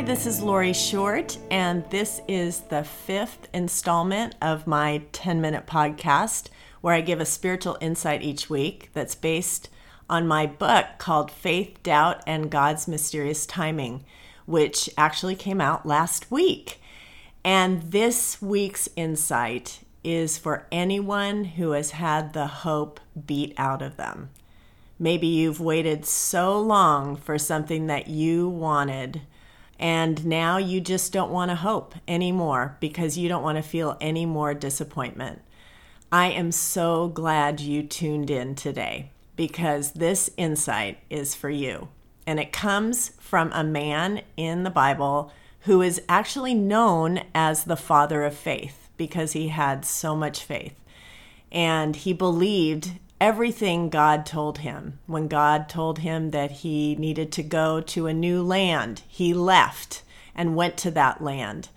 Hi, this is Lori Short, and this is the fifth installment of my 10 minute podcast where I give a spiritual insight each week that's based on my book called Faith, Doubt, and God's Mysterious Timing, which actually came out last week. And this week's insight is for anyone who has had the hope beat out of them. Maybe you've waited so long for something that you wanted and now you just don't want to hope anymore because you don't want to feel any more disappointment. I am so glad you tuned in today because this insight is for you. And it comes from a man in the Bible who is actually known as the father of faith because he had so much faith. And he believed everything God told him. When God told him that he needed to go to a new land, he left and went to that land.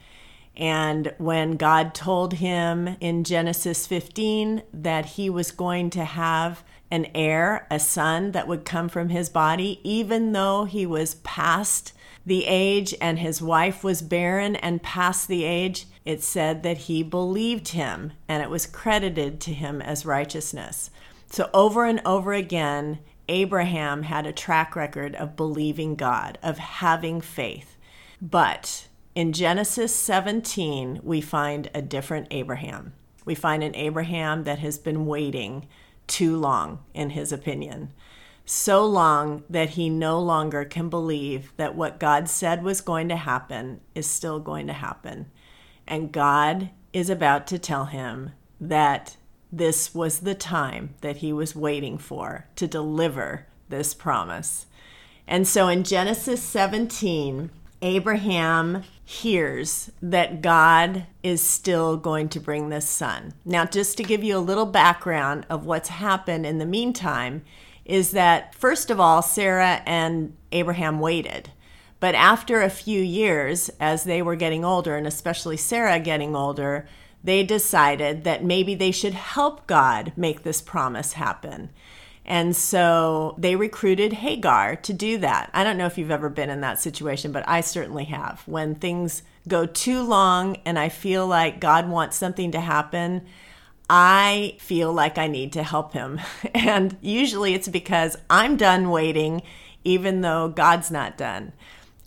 And when God told him in Genesis 15 that he was going to have an heir, a son that would come from his body, even though he was past the age and his wife was barren and past the age, it said that he believed him and it was credited to him as righteousness. So, over and over again, Abraham had a track record of believing God, of having faith. But in Genesis 17, we find a different Abraham. We find an Abraham that has been waiting too long, in his opinion. So long that he no longer can believe that what God said was going to happen is still going to happen. And God is about to tell him that this was the time that he was waiting for to deliver this promise. And so in Genesis 17, Abraham hears that God is still going to bring this son. Now, just to give you a little background of what's happened in the meantime, is that first of all, Sarah and Abraham waited. But after a few years, as they were getting older, and especially Sarah getting older, they decided that maybe they should help God make this promise happen. And so they recruited Hagar to do that. I don't know if you've ever been in that situation, but I certainly have. When things go too long and I feel like God wants something to happen, I feel like I need to help him. And usually it's because I'm done waiting, even though God's not done.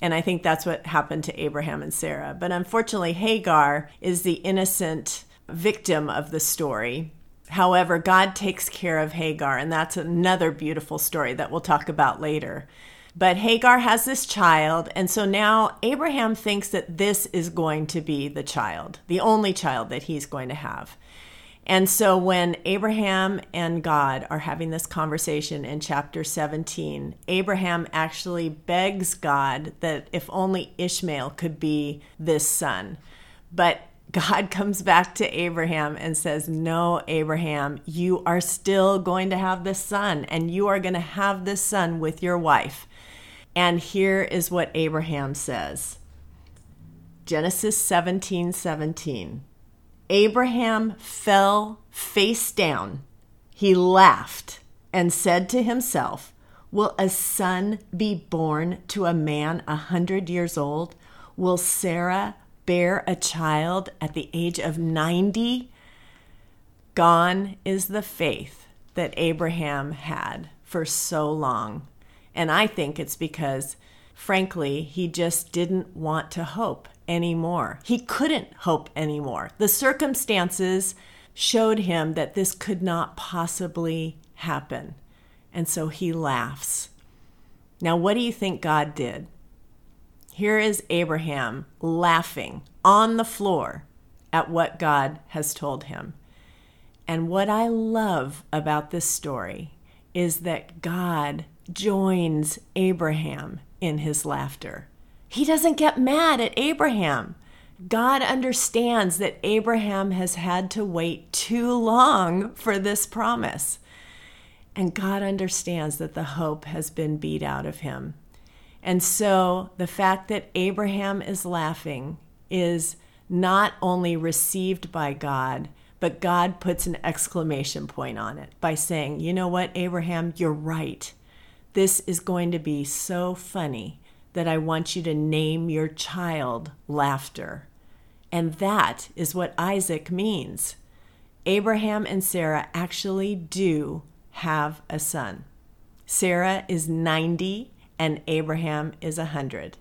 And I think that's what happened to Abraham and Sarah. But unfortunately, Hagar is the innocent victim of the story. However, God takes care of Hagar, and that's another beautiful story that we'll talk about later. But Hagar has this child, and so now Abraham thinks that this is going to be the child, the only child that he's going to have. And so when Abraham and God are having this conversation in chapter 17, Abraham actually begs God that if only Ishmael could be this son. But God comes back to Abraham and says, No, Abraham, you are still going to have this son, and you are going to have this son with your wife. And here is what Abraham says Genesis 17 17. Abraham fell face down. He laughed and said to himself, Will a son be born to a man a hundred years old? Will Sarah bear a child at the age of 90? Gone is the faith that Abraham had for so long. And I think it's because, frankly, he just didn't want to hope anymore. He couldn't hope anymore. The circumstances showed him that this could not possibly happen. And so he laughs. Now, what do you think God did? Here is Abraham laughing on the floor at what God has told him. And what I love about this story is that God joins Abraham in his laughter. He doesn't get mad at Abraham. God understands that Abraham has had to wait too long for this promise. And God understands that the hope has been beat out of him. And so the fact that Abraham is laughing is not only received by God, but God puts an exclamation point on it by saying, You know what, Abraham, you're right. This is going to be so funny that I want you to name your child laughter. And that is what Isaac means. Abraham and Sarah actually do have a son. Sarah is 90 and Abraham is 100.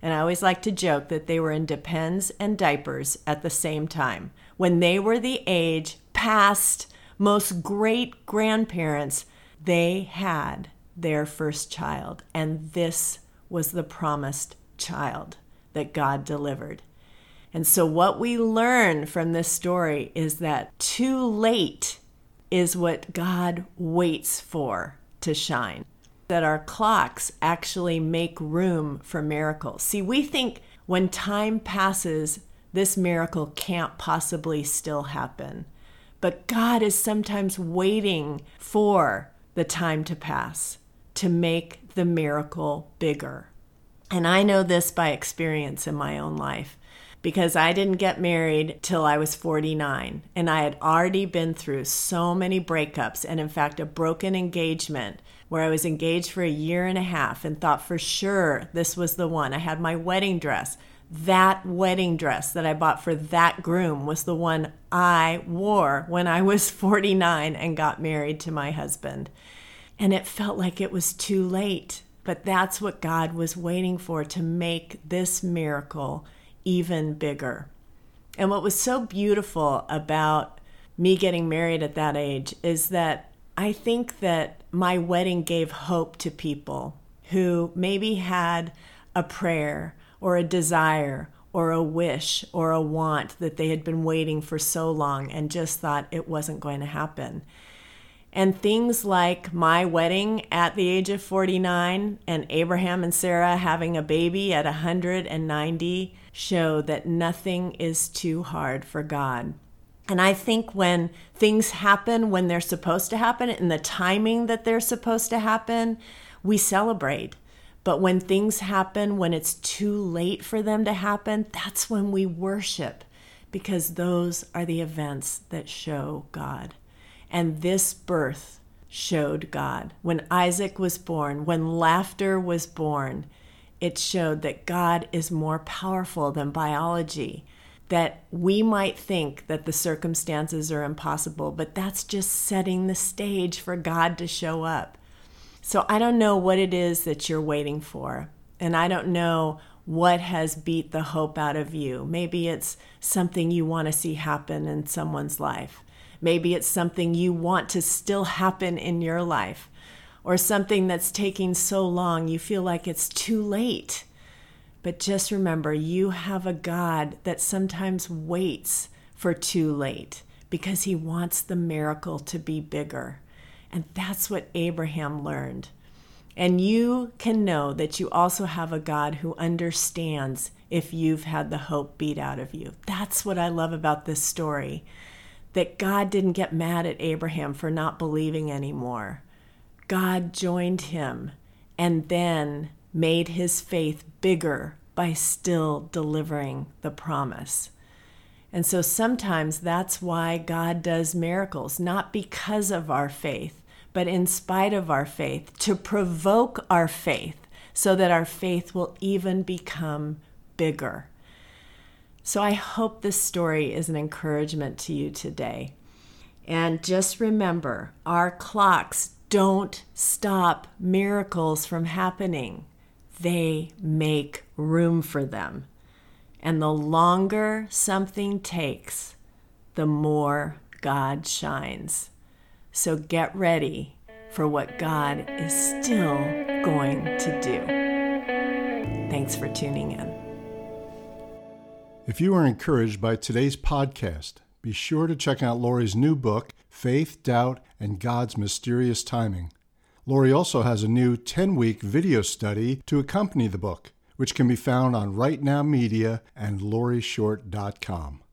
And I always like to joke that they were in depends and diapers at the same time. When they were the age past most great grandparents, they had their first child. And this was the promised child that God delivered. And so, what we learn from this story is that too late is what God waits for to shine that our clocks actually make room for miracles. See, we think when time passes, this miracle can't possibly still happen. But God is sometimes waiting for the time to pass to make the miracle bigger. And I know this by experience in my own life because I didn't get married till I was 49 and I had already been through so many breakups and in fact a broken engagement where I was engaged for a year and a half and thought for sure this was the one. I had my wedding dress. That wedding dress that I bought for that groom was the one I wore when I was 49 and got married to my husband. And it felt like it was too late. But that's what God was waiting for to make this miracle even bigger. And what was so beautiful about me getting married at that age is that I think that my wedding gave hope to people who maybe had a prayer or a desire or a wish or a want that they had been waiting for so long and just thought it wasn't going to happen. And things like my wedding at the age of 49 and Abraham and Sarah having a baby at 190 show that nothing is too hard for God. And I think when things happen when they're supposed to happen, in the timing that they're supposed to happen, we celebrate. But when things happen when it's too late for them to happen, that's when we worship because those are the events that show God. And this birth showed God. When Isaac was born, when laughter was born, it showed that God is more powerful than biology that we might think that the circumstances are impossible, but that's just setting the stage for God to show up. So I don't know what it is that you're waiting for, and I don't know what has beat the hope out of you. Maybe it's something you want to see happen in someone's life. Maybe it's something you want to still happen in your life, or something that's taking so long you feel like it's too late but just remember, you have a God that sometimes waits for too late because he wants the miracle to be bigger. And that's what Abraham learned. And you can know that you also have a God who understands if you've had the hope beat out of you. That's what I love about this story that God didn't get mad at Abraham for not believing anymore. God joined him and then made his faith bigger by still delivering the promise. And so sometimes that's why God does miracles, not because of our faith, but in spite of our faith, to provoke our faith so that our faith will even become bigger. So I hope this story is an encouragement to you today. And just remember, our clocks don't stop miracles from happening they make room for them. And the longer something takes, the more God shines. So get ready for what God is still going to do. Thanks for tuning in. If you are encouraged by today's podcast, be sure to check out Lori's new book, Faith, Doubt, and God's Mysterious Timing. Lori also has a new 10 week video study to accompany the book, which can be found on Right Now Media and LoriShort.com.